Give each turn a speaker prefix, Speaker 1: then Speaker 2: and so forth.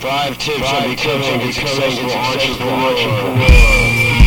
Speaker 1: Five tips on becoming a successful entrepreneur.